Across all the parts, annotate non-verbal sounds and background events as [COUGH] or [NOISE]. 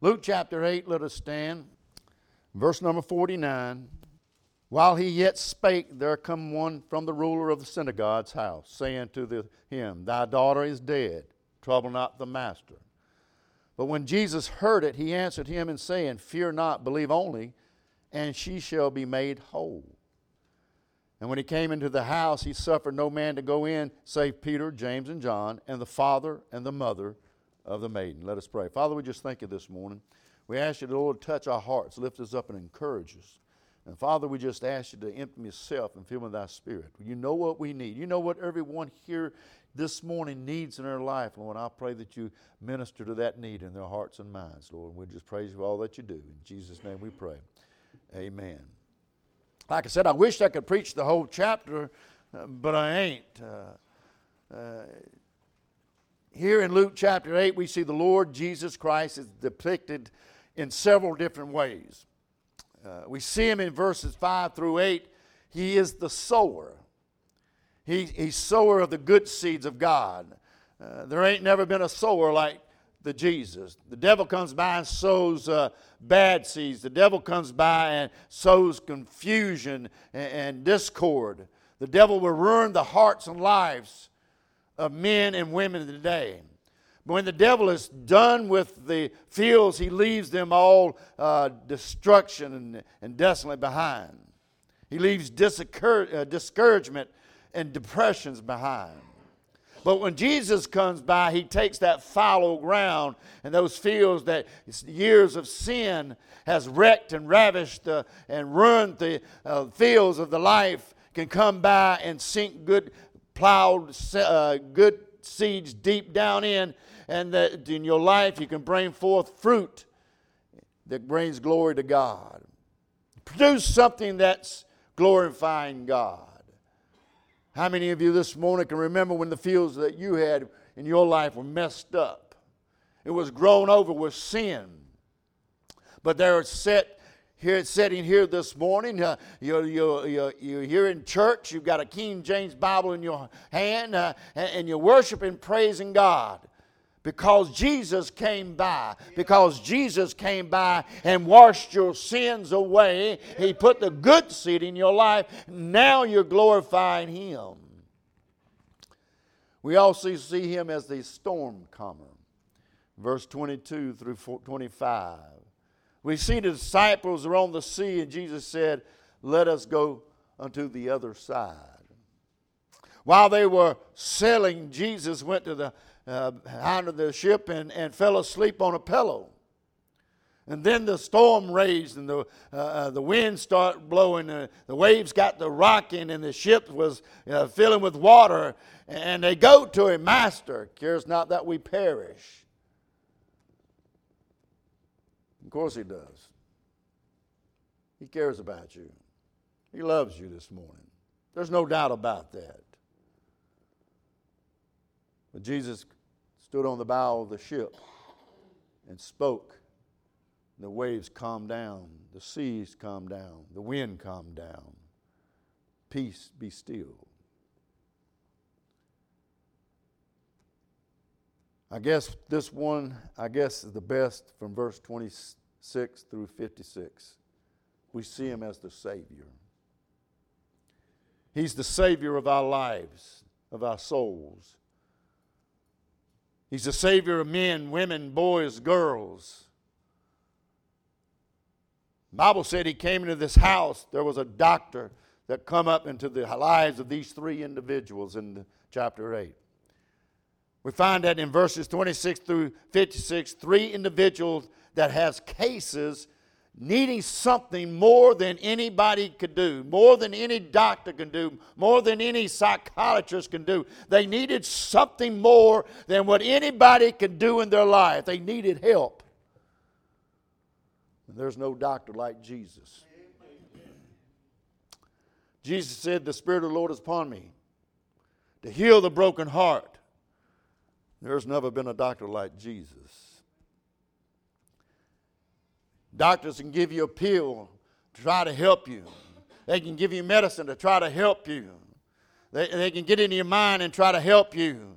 Luke chapter 8, let us stand. Verse number 49. While he yet spake, there come one from the ruler of the synagogue's house, saying to the, him, Thy daughter is dead. Trouble not the master. But when Jesus heard it, he answered him and saying, Fear not, believe only, and she shall be made whole. And when he came into the house, he suffered no man to go in, save Peter, James, and John, and the father and the mother of the maiden. Let us pray. Father, we just thank you this morning. We ask you, the Lord, touch our hearts, lift us up, and encourage us. And Father, we just ask you to empty yourself and fill with thy spirit. You know what we need. You know what everyone here this morning needs in their life, Lord. I pray that you minister to that need in their hearts and minds, Lord. And we just praise you for all that you do. In Jesus' name we pray. Amen. Like I said, I wish I could preach the whole chapter, uh, but I ain't. Uh, uh, here in Luke chapter 8, we see the Lord Jesus Christ is depicted in several different ways. Uh, we see him in verses 5 through 8. He is the sower. He, he's sower of the good seeds of God. Uh, there ain't never been a sower like the Jesus. The devil comes by and sows uh, bad seeds. The devil comes by and sows confusion and, and discord. The devil will ruin the hearts and lives of men and women today. But when the devil is done with the fields, he leaves them all uh, destruction and, and desolate behind. He leaves uh, discouragement and depressions behind. But when Jesus comes by, he takes that fallow ground and those fields that years of sin has wrecked and ravished uh, and ruined the uh, fields of the life can come by and sink good plowed uh, good seeds deep down in and that in your life you can bring forth fruit that brings glory to God. Produce something that's glorifying God. How many of you this morning can remember when the fields that you had in your life were messed up? It was grown over with sin. But they're set here, sitting here this morning. Uh, you're, you're, you're, you're, here in church. You've got a King James Bible in your hand, uh, and, and you're worshiping, praising God because Jesus came by. Because Jesus came by and washed your sins away. He put the good seed in your life. Now you're glorifying Him. We also see Him as the storm comer. Verse 22 through 25. We see the disciples are on the sea, and Jesus said, Let us go unto the other side. While they were sailing, Jesus went to the uh, of the ship and, and fell asleep on a pillow. And then the storm raised and the, uh, uh the wind started blowing. Uh, the waves got the rocking and the ship was uh, filling with water. And they go to him, Master, cares not that we perish. Of course he does. He cares about you. He loves you this morning. There's no doubt about that. But Jesus stood on the bow of the ship and spoke. The waves calmed down, the seas calmed down, the wind calmed down. Peace be still. I guess this one, I guess, is the best from verse 26 through 56. We see him as the Savior. He's the Savior of our lives, of our souls. He's the Savior of men, women, boys, girls. Bible said he came into this house. There was a doctor that come up into the lives of these three individuals in chapter 8. We find that in verses 26 through 56, three individuals that has cases needing something more than anybody could do, more than any doctor can do, more than any psychiatrist can do. They needed something more than what anybody can do in their life. They needed help. And there's no doctor like Jesus. Jesus said, The Spirit of the Lord is upon me to heal the broken heart. There's never been a doctor like Jesus. Doctors can give you a pill to try to help you. They can give you medicine to try to help you. They, they can get into your mind and try to help you.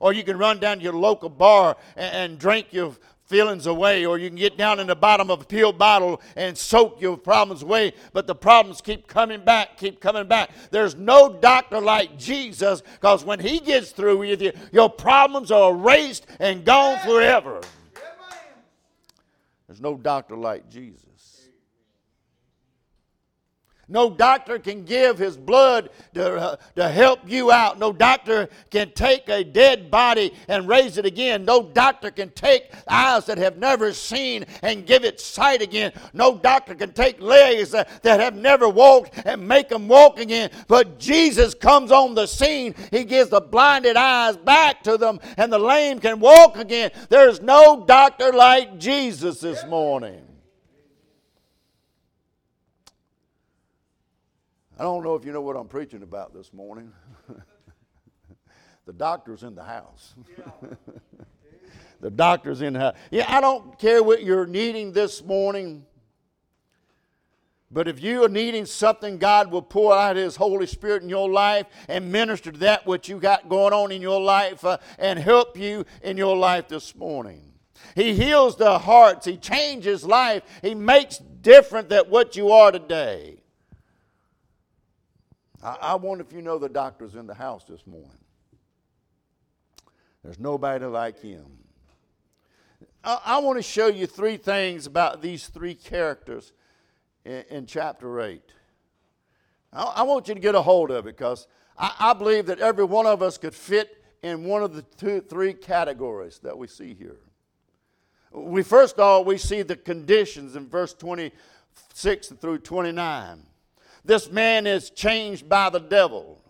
Or you can run down to your local bar and, and drink your feelings away, or you can get down in the bottom of a pill bottle and soak your problems away, but the problems keep coming back, keep coming back. There's no doctor like Jesus because when He gets through with you, your problems are erased and gone forever. There's no doctor like Jesus. No doctor can give his blood to, uh, to help you out. No doctor can take a dead body and raise it again. No doctor can take eyes that have never seen and give it sight again. No doctor can take legs that, that have never walked and make them walk again. But Jesus comes on the scene. He gives the blinded eyes back to them, and the lame can walk again. There's no doctor like Jesus this morning. I don't know if you know what I'm preaching about this morning. [LAUGHS] the doctor's in the house. [LAUGHS] the doctor's in the house. Yeah, I don't care what you're needing this morning. But if you are needing something, God will pour out His Holy Spirit in your life and minister to that what you got going on in your life uh, and help you in your life this morning. He heals the hearts. He changes life. He makes different than what you are today. I, I wonder if you know the doctor's in the house this morning. There's nobody like him. I, I want to show you three things about these three characters in, in chapter 8. I, I, want you to get a hold of it because I, I believe that every one of us could fit in one of the two, three categories that we see here. We first of all we see the conditions in verse 26 through 29 this man is changed by the devil.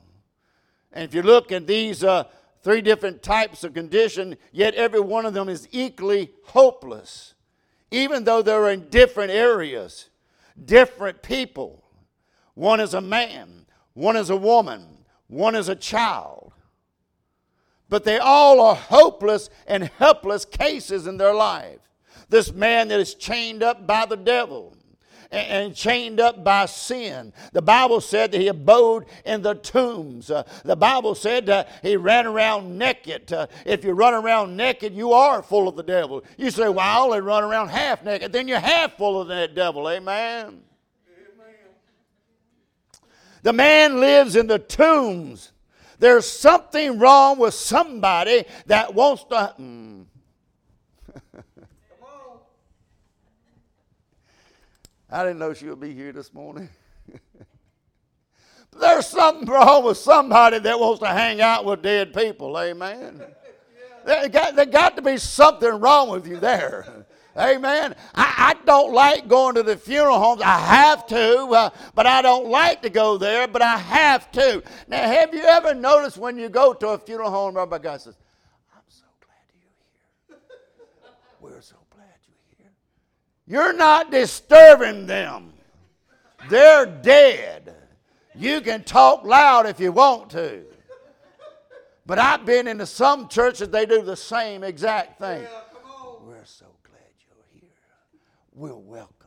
And if you look at these uh, three different types of condition, yet every one of them is equally hopeless, even though they're in different areas, different people. One is a man, one is a woman, one is a child. But they all are hopeless and helpless cases in their life. This man that is chained up by the devil and chained up by sin. The Bible said that he abode in the tombs. Uh, the Bible said he ran around naked. Uh, if you run around naked, you are full of the devil. You say, well, I only run around half naked. Then you're half full of that devil. Amen. The man lives in the tombs. There's something wrong with somebody that wants to. Mm. [LAUGHS] I didn't know she would be here this morning. [LAUGHS] There's something wrong with somebody that wants to hang out with dead people. Amen. [LAUGHS] There got, there got to be something wrong with you there. [LAUGHS] Amen. I, I, don't like going to the funeral homes. I have to, uh, but I don't like to go there, but I have to. Now, have you ever noticed when you go to a funeral home, Rabbi God says, I'm so glad you're here. We're so you're not disturbing them. They're dead. You can talk loud if you want to. But I've been into some churches, they do the same exact thing. We're so glad you're here. We'll welcome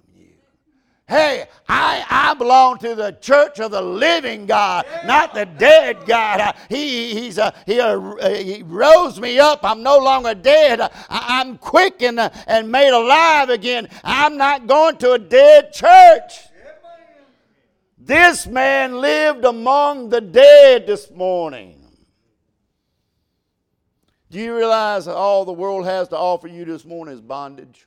Hey, I, I belong to the church of the living God, not the dead God. Uh, he, he's a, he, a, he rose me up. I'm no longer dead. I, am quick and, and made alive again. I'm not going to a dead church. This man lived among the dead this morning. Do you realize that all the world has to offer you this morning is bondage?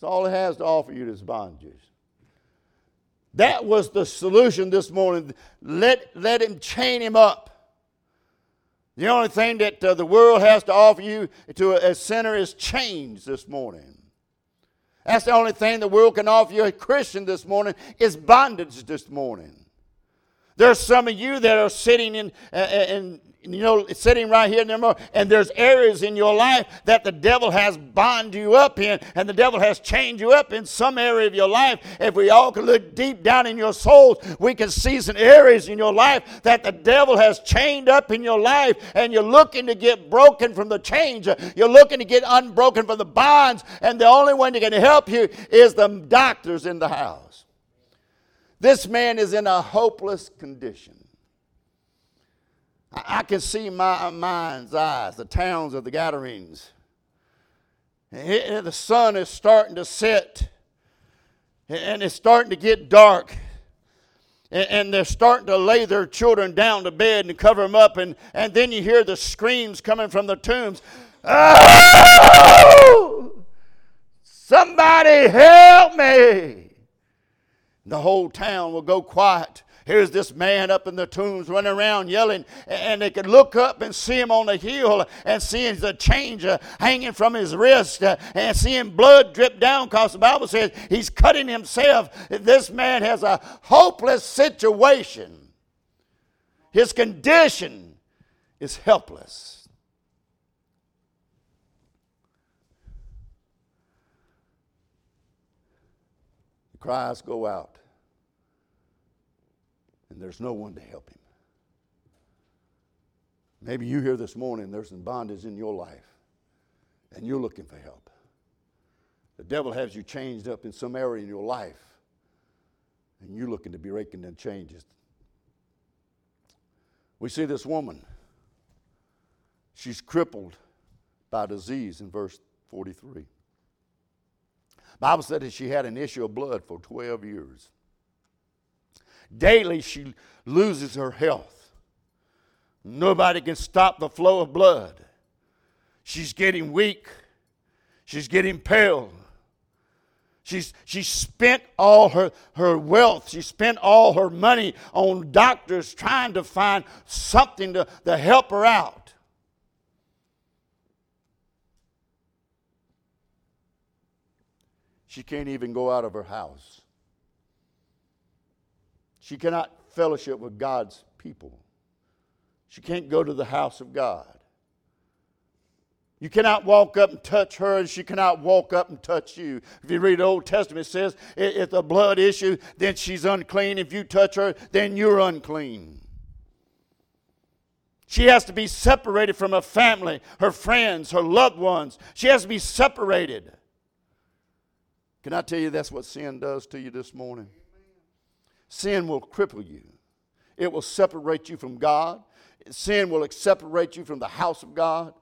That's all it has to offer you is bondages. That was the solution this morning. Let, let him chain him up. The only thing that uh, the world has to offer you to a, a sinner is change this morning. That's the only thing the world can offer you a Christian this morning is bondage this morning. There's some of you that are sitting in, uh, in you know, sitting right here, and there's areas in your life that the devil has bound you up in, and the devil has chained you up in some area of your life. If we all could look deep down in your souls, we can see some areas in your life that the devil has chained up in your life, and you're looking to get broken from the chains. You're looking to get unbroken from the bonds, and the only one that can help you is the doctors in the house. This man is in a hopeless condition. I can see my uh, mind's eyes, the towns of the Gadarenes. The sun is starting to set, and it's starting to get dark. And they're starting to lay their children down to bed and cover them up. And, and then you hear the screams coming from the tombs. Oh! Somebody help me! The whole town will go quiet Here's this man up in the tombs running around yelling, and they could look up and see him on the hill and see the chains uh, hanging from his wrist uh, and seeing blood drip down because the Bible says he's cutting himself. This man has a hopeless situation. His condition is helpless. Cries go out and there's no one to help him. Maybe you here this morning, there's some bondage in your life, and you're looking for help. The devil has you changed up in some area in your life, and you're looking to be raking them changes. We see this woman. She's crippled by disease in verse 43. Bible said that she had an issue of blood for 12 years. Daily, she loses her health. Nobody can stop the flow of blood. She's getting weak. She's getting pale. She's, she spent all her, her wealth, she spent all her money on doctors trying to find something to, to help her out. She can't even go out of her house. She cannot fellowship with God's people. She can't go to the house of God. You cannot walk up and touch her, and she cannot walk up and touch you. If you read the Old Testament, it says if the blood issue, then she's unclean. If you touch her, then you're unclean. She has to be separated from her family, her friends, her loved ones. She has to be separated. Can I tell you that's what sin does to you this morning? Sin will cripple you, it will separate you from God. Sin will separate you from the house of God.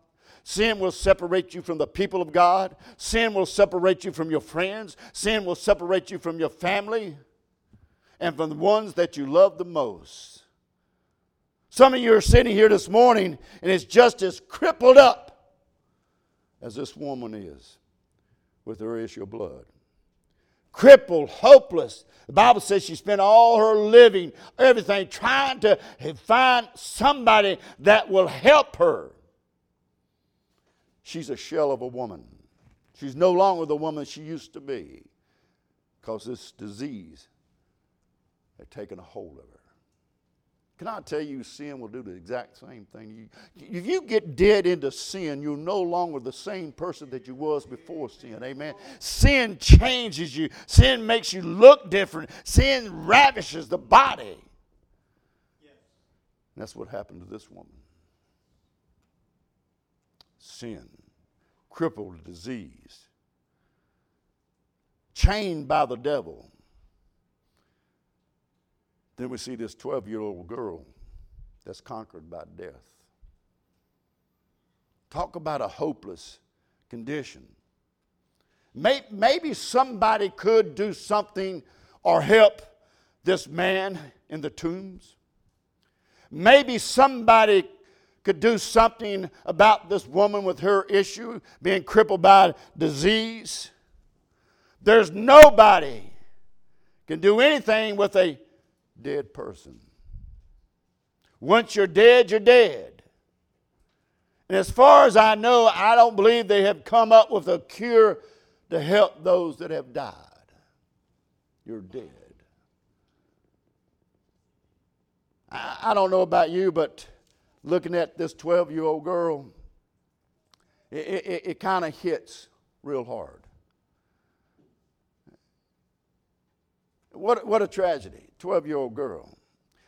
Sin will separate you from the people of God. Sin will separate you from your friends. Sin will separate you from your family and from the ones that you love the most. Some of you are sitting here this morning and it's just as crippled up as this woman is with her issue of blood crippled, hopeless. The Bible says she spent all her living, everything, trying to find somebody that will help her. She's a shell of a woman. She's no longer the woman she used to be because this disease had taken a hold of her. Can I tell you, sin will do the exact same thing? If you get dead into sin, you're no longer the same person that you was before sin. Amen. Sin changes you. Sin makes you look different. Sin ravishes the body. That's what happened to this woman. Sin, crippled disease, chained by the devil then we see this 12 year old girl that's conquered by death. Talk about a hopeless condition. Maybe somebody could do something or help this man in the tombs. Maybe somebody could do something about this woman with her issue being crippled by disease. There's nobody can do anything with a dead person. Once you're dead, you're dead. And as far as I know, I don't believe they have come up with a cure to help those that have died. You're dead. I, I don't know about you, but looking at this 12 year old girl, it, it, it kind of hits real hard. What, what a tragedy. 12 year old girl.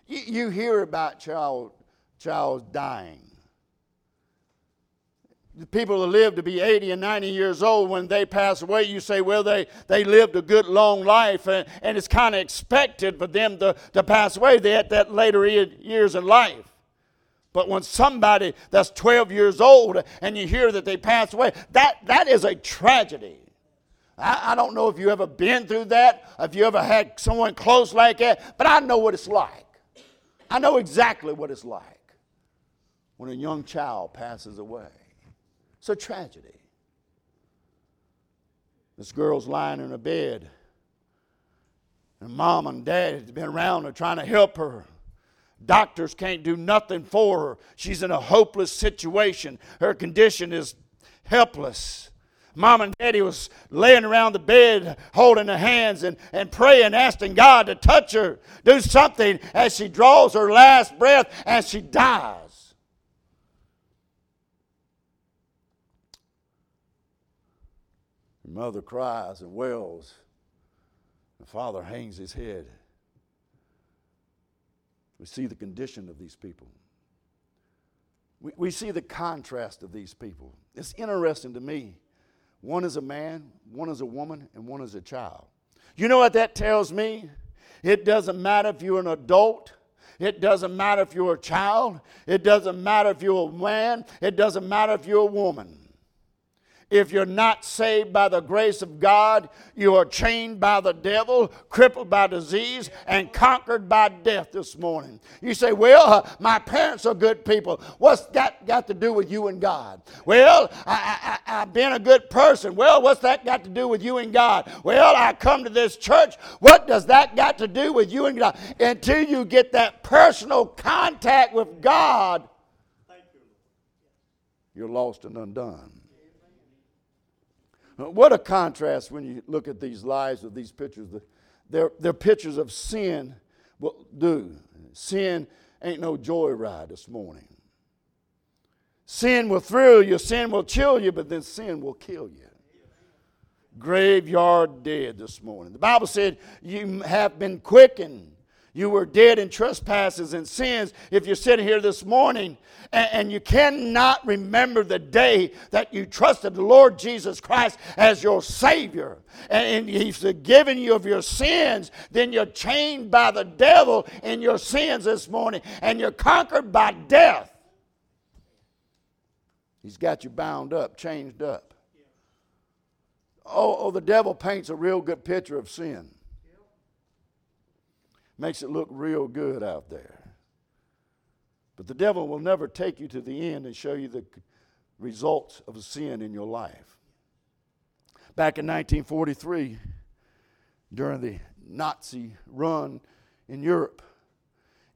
You, you hear about child, child dying. The people that live to be 80 and 90 years old, when they pass away, you say, well, they, they lived a good long life, and, and it's kind of expected for them to, to pass away they at that later years in life. But when somebody that's 12 years old and you hear that they passed away, that, that is a tragedy. I, I don't know if you ever been through that, if you ever had someone close like that, but I know what it's like. I know exactly what it's like when a young child passes away. It's a tragedy. This girl's lying in a bed, and mom and dad have been around her trying to help her. Doctors can't do nothing for her. She's in a hopeless situation. Her condition is helpless. Mom and daddy was laying around the bed holding her hands and, and praying, asking God to touch her, do something as she draws her last breath and she dies. Her mother cries and wails. The father hangs his head. We see the condition of these people. We, we see the contrast of these people. It's interesting to me. One is a man, one is a woman, and one is a child. You know what that tells me? It doesn't matter if you're an adult. It doesn't matter if you're a child. It doesn't matter if you're a man. It doesn't matter if you're a woman. If you're not saved by the grace of God, you are chained by the devil, crippled by disease, and conquered by death this morning. You say, Well, uh, my parents are good people. What's that got to do with you and God? Well, I, I, I've been a good person. Well, what's that got to do with you and God? Well, I come to this church. What does that got to do with you and God? Until you get that personal contact with God, you're lost and undone. Uh, what a contrast when you look at these lives of these pictures. They're, they're pictures of sin will do. Sin ain't no joyride this morning. Sin will thrill you, sin will chill you, but then sin will kill you. Graveyard dead this morning. The Bible said, You have been quickened you were dead in trespasses and sins. If you're sitting here this morning and, and, you cannot remember the day that you trusted the Lord Jesus Christ as your Savior and, and He's forgiven you of your sins, then you're chained by the devil in your sins this morning and you're conquered by death. He's got you bound up, changed up. Oh, oh the devil paints a real good picture of sin makes it look real good out there. But the devil will never take you to the end and show you the results of sin in your life. Back in 1943, during the Nazi run in Europe,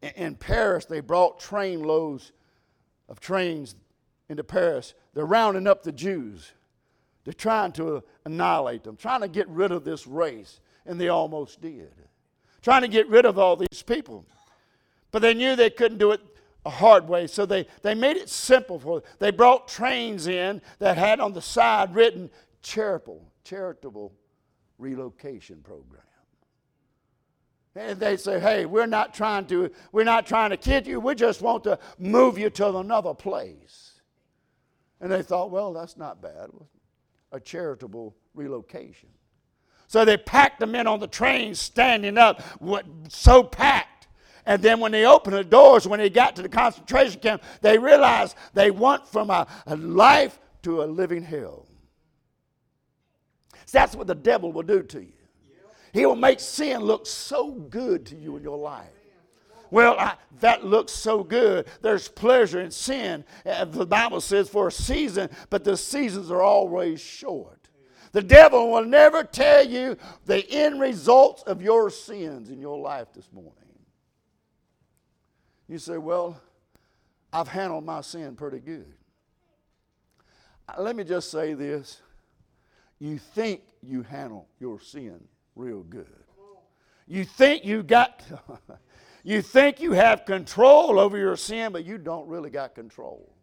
in Paris, they brought train loads of trains into Paris. They're rounding up the Jews. They're trying to annihilate them, trying to get rid of this race, and they almost did trying to get rid of all these people. But they knew they couldn't do it a hard way, so they, they made it simple for them. They brought trains in that had on the side written charitable, charitable relocation program. And they say, hey, we're not trying to, we're not trying to kid you, we just want to move you to another place. And they thought, well, that's not bad. A charitable relocation. So they packed them in on the train, standing up, so packed. And then when they opened the doors, when they got to the concentration camp, they realized they went from a, a life to a living hell. So that's what the devil will do to you. He will make sin look so good to you in your life. Well, I, that looks so good. There's pleasure in sin. Uh, the Bible says for a season, but the seasons are always short. The devil will never tell you the end results of your sins in your life this morning. You say, Well, I've handled my sin pretty good. Uh, let me just say this. You think you handle your sin real good. You think you got [LAUGHS] you think you have control over your sin, but you don't really got control.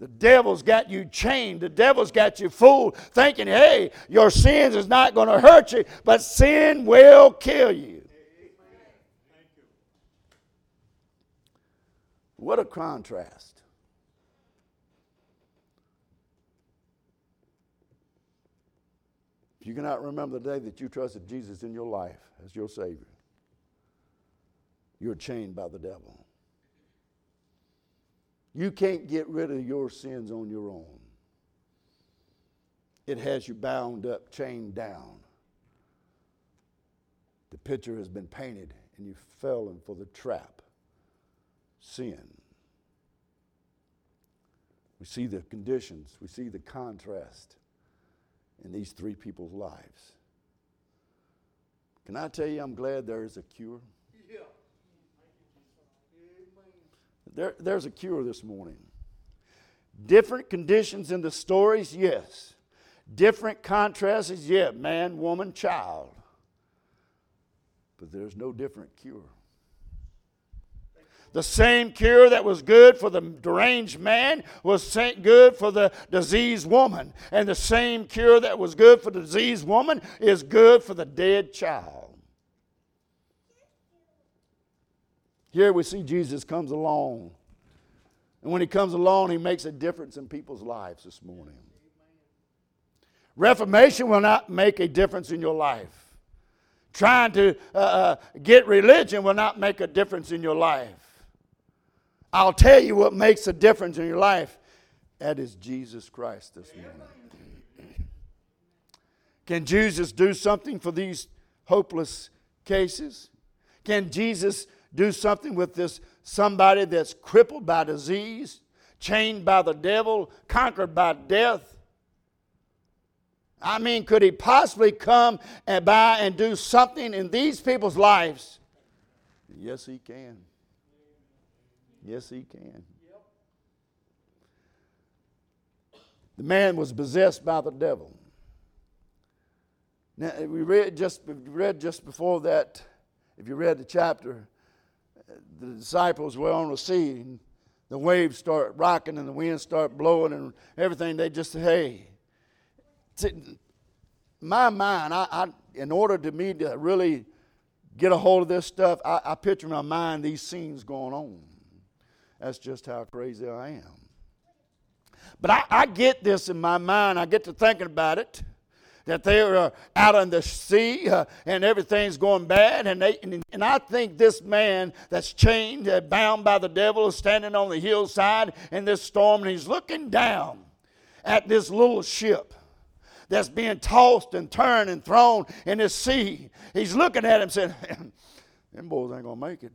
The devil's got you chained. The devil's got you fooled, thinking, hey, your sins is not going to hurt you, but sin will kill you. What a contrast. If you cannot remember the day that you trusted Jesus in your life as your Savior, you're chained by the devil. You can't get rid of your sins on your own. It has you bound up, chained down. The picture has been painted, and you fell fallen for the trap sin. We see the conditions, we see the contrast in these three people's lives. Can I tell you, I'm glad there is a cure? Yeah. There, there's a cure this morning. Different conditions in the stories, yes. Different contrasts, yeah, man, woman, child. But there's no different cure. The same cure that was good for the deranged man was good for the diseased woman. And the same cure that was good for the diseased woman is good for the dead child. Here we see Jesus comes along. And when he comes along, he makes a difference in people's lives this morning. Reformation will not make a difference in your life. Trying to uh, uh get religion will not make a difference in your life. I'll tell you what makes a difference in your life. That is Jesus Christ this morning. Can Jesus do something for these hopeless cases? Can Jesus do something with this somebody that's crippled by disease, chained by the devil, conquered by death? I mean, could he possibly come and by and do something in these people's lives? Yes, he can. Yes, he can. The man was possessed by the devil. Now, we read just, read just before that, if you read the chapter, the disciples were on the sea, and the waves start rocking and the winds start blowing and everything. They just hey. My mind, I, I, in order to me to really get a hold of this stuff, I, I picture in my mind these scenes going on. That's just how crazy I am. But I, I get this in my mind. I get to thinking about it that they're uh, out on the sea uh, and everything's going bad. And, they, and, and, I think this man that's chained, uh, bound by the devil, is standing on the hillside in this storm and he's looking down at this little ship that's being tossed and turned and thrown in the sea. He's looking at him saying, [LAUGHS] Them boys ain't going to make it.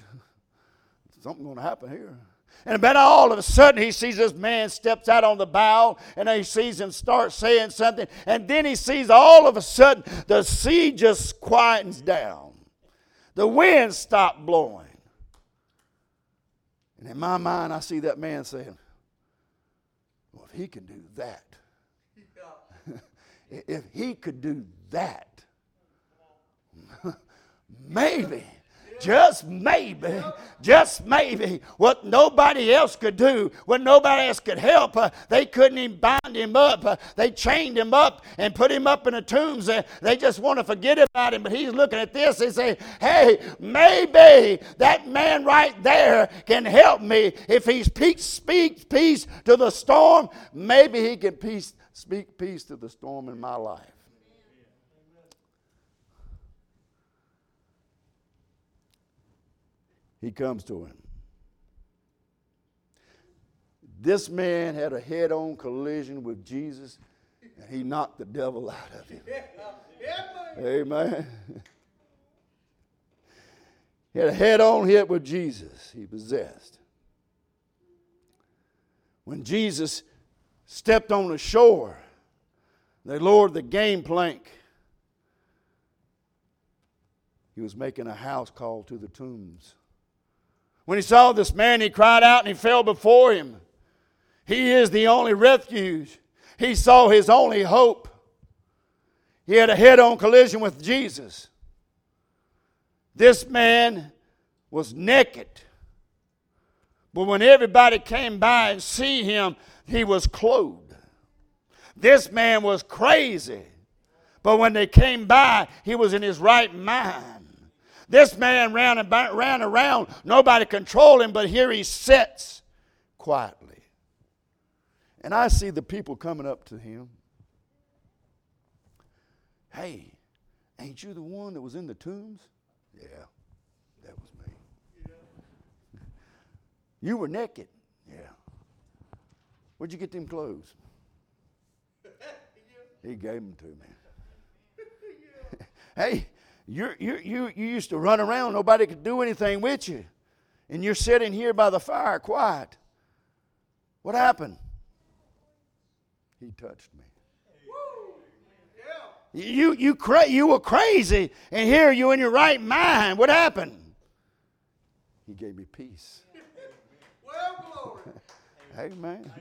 Something's going to happen here. And about all of a sudden, he sees this man steps out on the bow, and he sees him start saying something. And then he sees all of a sudden the sea just quietens down, the wind stopped blowing. And in my mind, I see that man saying, Well, if he can do that, [LAUGHS] if he could do that, [LAUGHS] maybe just maybe, just maybe, what nobody else could do, what nobody else could help, uh, they couldn't even bind him up. Uh, they chained him up and put him up in the tombs. Uh, they just want to forget about him. But he's looking at this and say, hey, maybe that man right there can help me. If he speaks peace to the storm, maybe he can peace, speak peace to the storm in my life. He comes to him. This man had a head on collision with Jesus, and he knocked the devil out of him. Amen. He had a head on hit with Jesus, he possessed. When Jesus stepped on the shore, they lowered the gangplank. He was making a house call to the tombs. When he saw this man, he cried out and he fell before him. He is the only refuge. He saw his only hope. He had a head on collision with Jesus. This man was naked. But when everybody came by and see him, he was clothed. This man was crazy. But when they came by, he was in his right mind. This man ran, and ran around. Nobody controlled him, but here he sits quietly. And I see the people coming up to him. Hey, ain't you the one that was in the tombs? Yeah, that was me. Yeah. [LAUGHS] You were naked. Yeah, Where'd you get them clothes? [LAUGHS] He gave them to me. [LAUGHS] hey, you you you you used to run around, nobody could do anything with you. And you're sitting here by the fire quiet. What happened? He touched me. You, you, cra- you were crazy, and here you in your right mind. What happened? He gave me peace. Well, glory. [LAUGHS] Amen.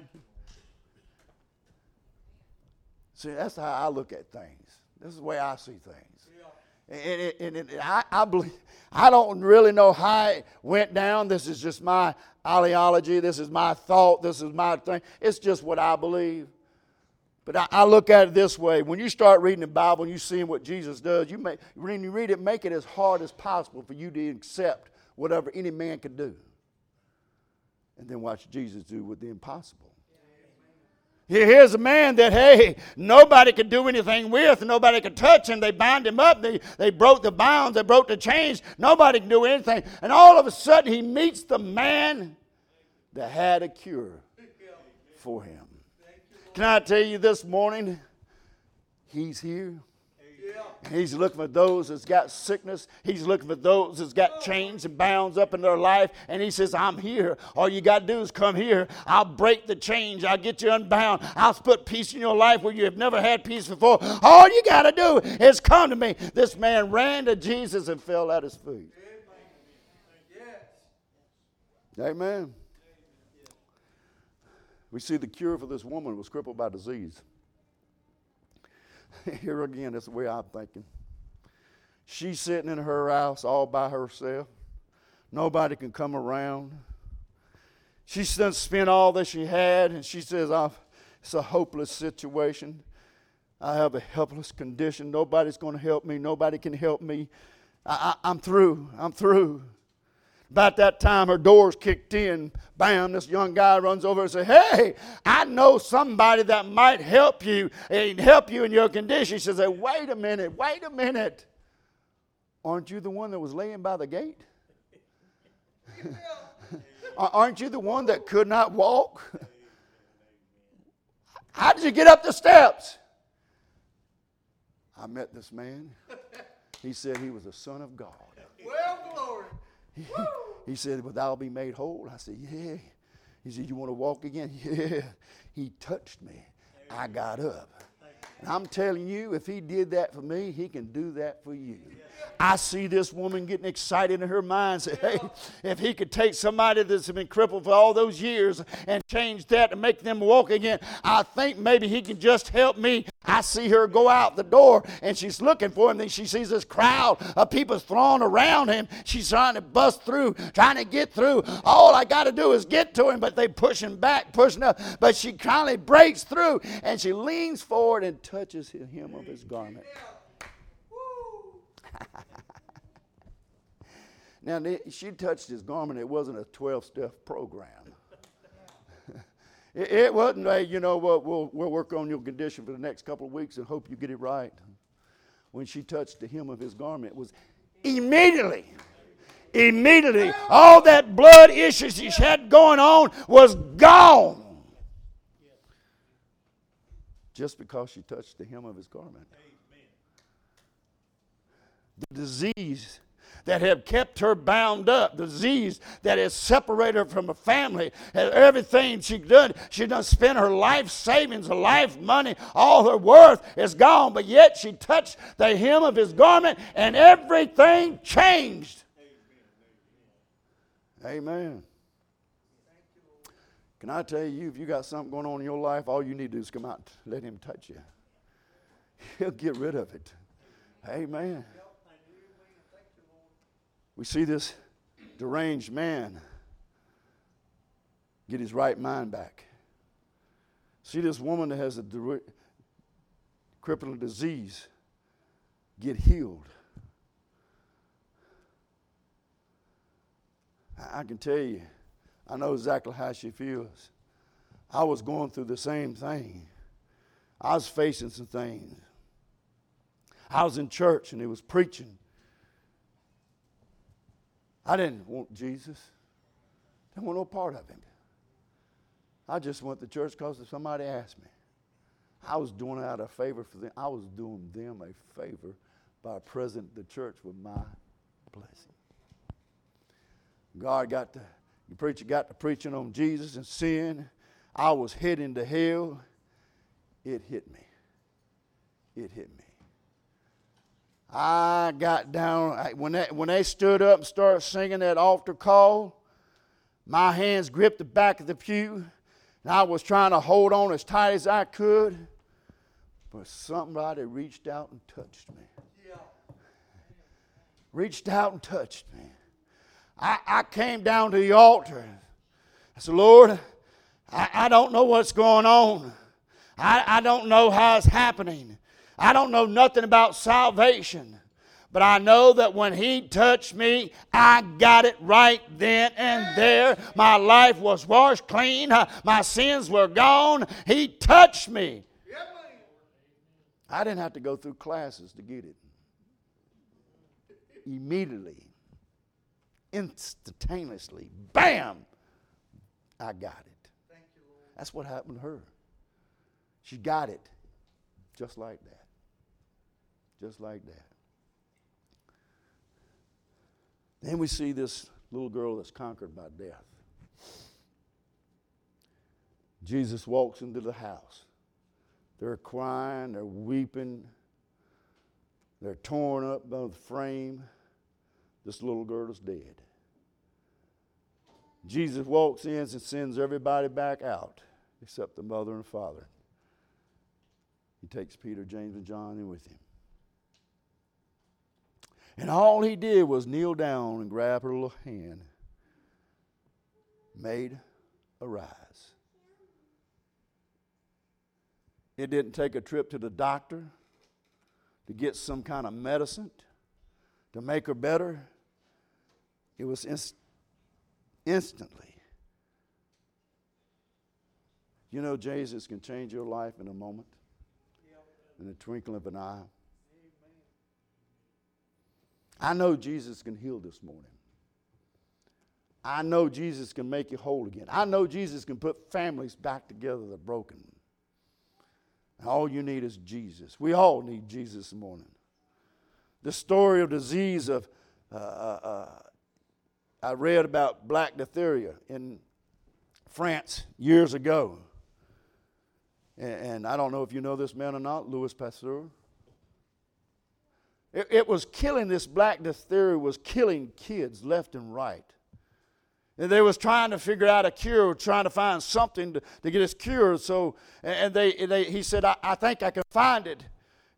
See, that's how I look at things. This is the way I see things. And, and, I, I, believe, I don't really know how it went down. This is just my ideology. This is my thought. This is my thing. It's just what I believe. But I, I, look at it this way: when you start reading the Bible and you see what Jesus does, you make when you read it, make it as hard as possible for you to accept whatever any man can do, and then watch Jesus do with the impossible. Here's a man that, hey, nobody could do anything with, nobody could touch him. They bind him up, they, they broke the bounds, they broke the chains. Nobody can do anything. And all of a sudden, he meets the man that had a cure for him. Can I tell you this morning? He's here. He's looking for those that's got sickness. He's looking for those that's got chains and bounds up in their life. And he says, I'm here. All you got to do is come here. I'll break the chains. I'll get you unbound. I'll put peace in your life where you have never had peace before. All you got to do is come to me. This man ran to Jesus and fell at his feet. Amen. We see the cure for this woman was crippled by disease. [LAUGHS] Here again, that's the way I'm thinking. She's sitting in her house all by herself. Nobody can come around. She's done spent all that she had, and she says, It's a hopeless situation. I have a helpless condition. Nobody's going to help me. Nobody can help me. I, I, I'm through. I'm through. About that time, her doors kicked in. Bam, this young guy runs over and says, Hey, I know somebody that might help you and help you in your condition. She says, Wait a minute, wait a minute. Aren't you the one that was laying by the gate? [LAUGHS] Aren't you the one that could not walk? How did you get up the steps? I met this man. He said he was a son of God. Well, glory. He said, But thou be made whole. I said, Yeah. He said, You want to walk again? [LAUGHS] Yeah. He touched me. I got up. And I'm telling you, if he did that for me, he can do that for you. I see this woman getting excited in her mind. Say, hey, if he could take somebody that's been crippled for all those years and change that and make them walk again, I think maybe he can just help me. I see her go out the door and she's looking for him. Then she sees this crowd of people thrown around him. She's trying to bust through, trying to get through. All I got to do is get to him, but they push him back, pushing up. But she finally breaks through and she leans forward and touches him of his garment. [LAUGHS] now, she touched his garment. It wasn't a 12 step program. It, it, wasn't a, you know, what, we'll, we'll work on your condition for the next couple of weeks and hope you get it right. When she touched the hem of his garment, it was immediately immediately all that blood issues she had going on was gone just because she touched the hem of his garment the disease that have kept her bound up, disease that has separated her from her family, everything she done, she done spent her life savings, her life money, all her worth is gone, but yet she touched the hem of his garment and everything changed. Amen. Can I tell you, if you got something going on in your life, all you need to do is come out and let him touch you. [LAUGHS] He'll get rid of it. Amen. We see this deranged man get his right mind back. See this woman that has a crippling disease get healed. I can tell you, I know exactly how she feels. I was going through the same thing. I was facing some things. I was in church and he was preaching I didn't want Jesus. Didn't want no part of him. I just went to church because somebody asked me. I was doing out of favor for them. I was doing them a favor by presenting the church with my blessing. God got to, the preacher got to preaching on Jesus and sin. I was heading to hell. It hit me. It hit me. I got down, when, they, when they stood up and started singing that altar call, my hands gripped the back of the pew, and I was trying to hold on as tight as I could, but somebody reached out and touched me. Reached out and touched me. I, I came down to the altar. I said, Lord, I, I don't know what's going on. I, I don't know how it's happening. I don't know nothing about salvation. But I know that when He touched me, I got it right then and there. My life was washed clean, my sins were gone. He touched me. I didn't have to go through classes to get it. Immediately, instantaneously, bam, I got it. That's what happened to her. She got it just like that. Just like that. Then we see this little girl that's conquered by death. Jesus walks into the house. They're crying, they're weeping, they're torn up by the frame. This little girl is dead. Jesus walks in and sends everybody back out except the mother and father. He takes Peter, James, and John in with him. And all he did was kneel down and grab her little hand, made a rise. It didn't take a trip to the doctor to get some kind of medicine to make her better. It was inst- instantly. You know, Jesus can change your life in a moment, in the twinkling of an eye. I know Jesus can heal this morning. I know Jesus can make you whole again. I know Jesus can put families back together that are broken. All you need is Jesus. We all need Jesus this morning. The story of disease of, uh, uh, uh, I read about black diphtheria in France years ago. And, and I don't know if you know this man or not, Louis Pasteur. It, it was killing this black diphtheria was killing kids left and right. And they was trying to figure out a cure, trying to find something to, to get us cured. So, and they, they he said, I, I think I can find it.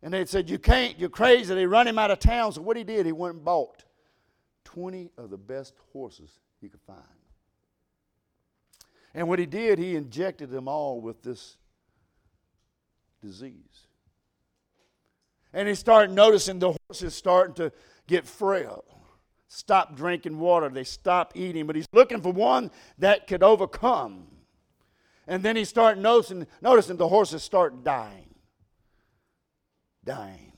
And they said, You can't, you're crazy. They run him out of town. So what he did, he went and bought 20 of the best horses he could find. And what he did, he injected them all with this disease. And he started noticing the horses starting to get frail. Stop drinking water. They stop eating. But he's looking for one that could overcome. And then he started noticing, noticing the horses start dying. Dying.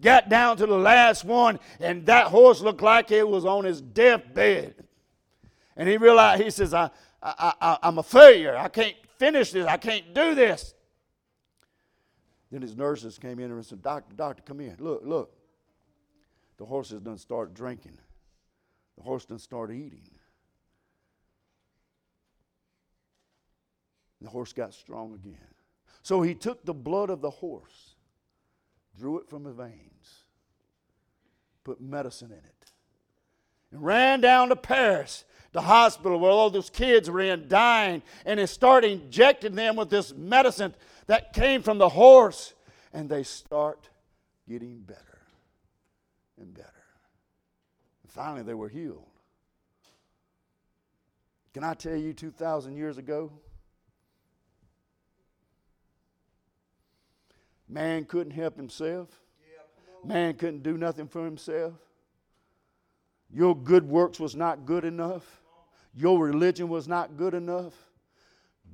Got down to the last one, and that horse looked like it was on his deathbed. And he realized, he says, I, I, I, I'm a failure. I can't finish this. I can't do this. Then his nurses came in and said, Doctor, doctor, come in. Look, look. The horse has done start drinking. The horse done start eating. The horse got strong again. So he took the blood of the horse, drew it from his veins, put medicine in it, and ran down to Paris, the hospital where all those kids were in dying, and he started injecting them with this medicine that came from the horse, and they start getting better and better. And finally, they were healed. Can I tell you, 2,000 years ago, man couldn't help himself, man couldn't do nothing for himself. Your good works was not good enough. Your religion was not good enough.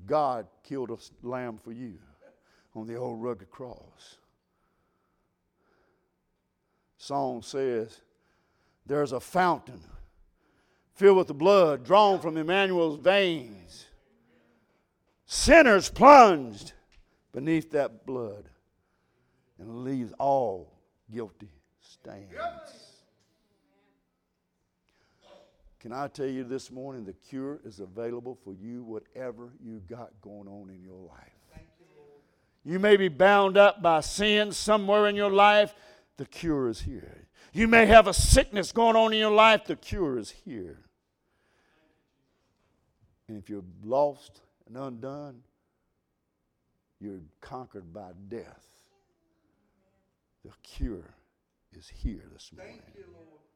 God killed a lamb for you on the old rugged cross. Song says, There's a fountain filled with the blood drawn from Immanuel's veins. Sinners plunged beneath that blood and leaves all guilty stains. Can I tell you this morning the cure is available for you, whatever you got going on in your life? You may be bound up by sin somewhere in your life, the cure is here. You may have a sickness going on in your life, the cure is here. And if you're lost and undone, you're conquered by death. The cure is here this morning. Thank you, Lord.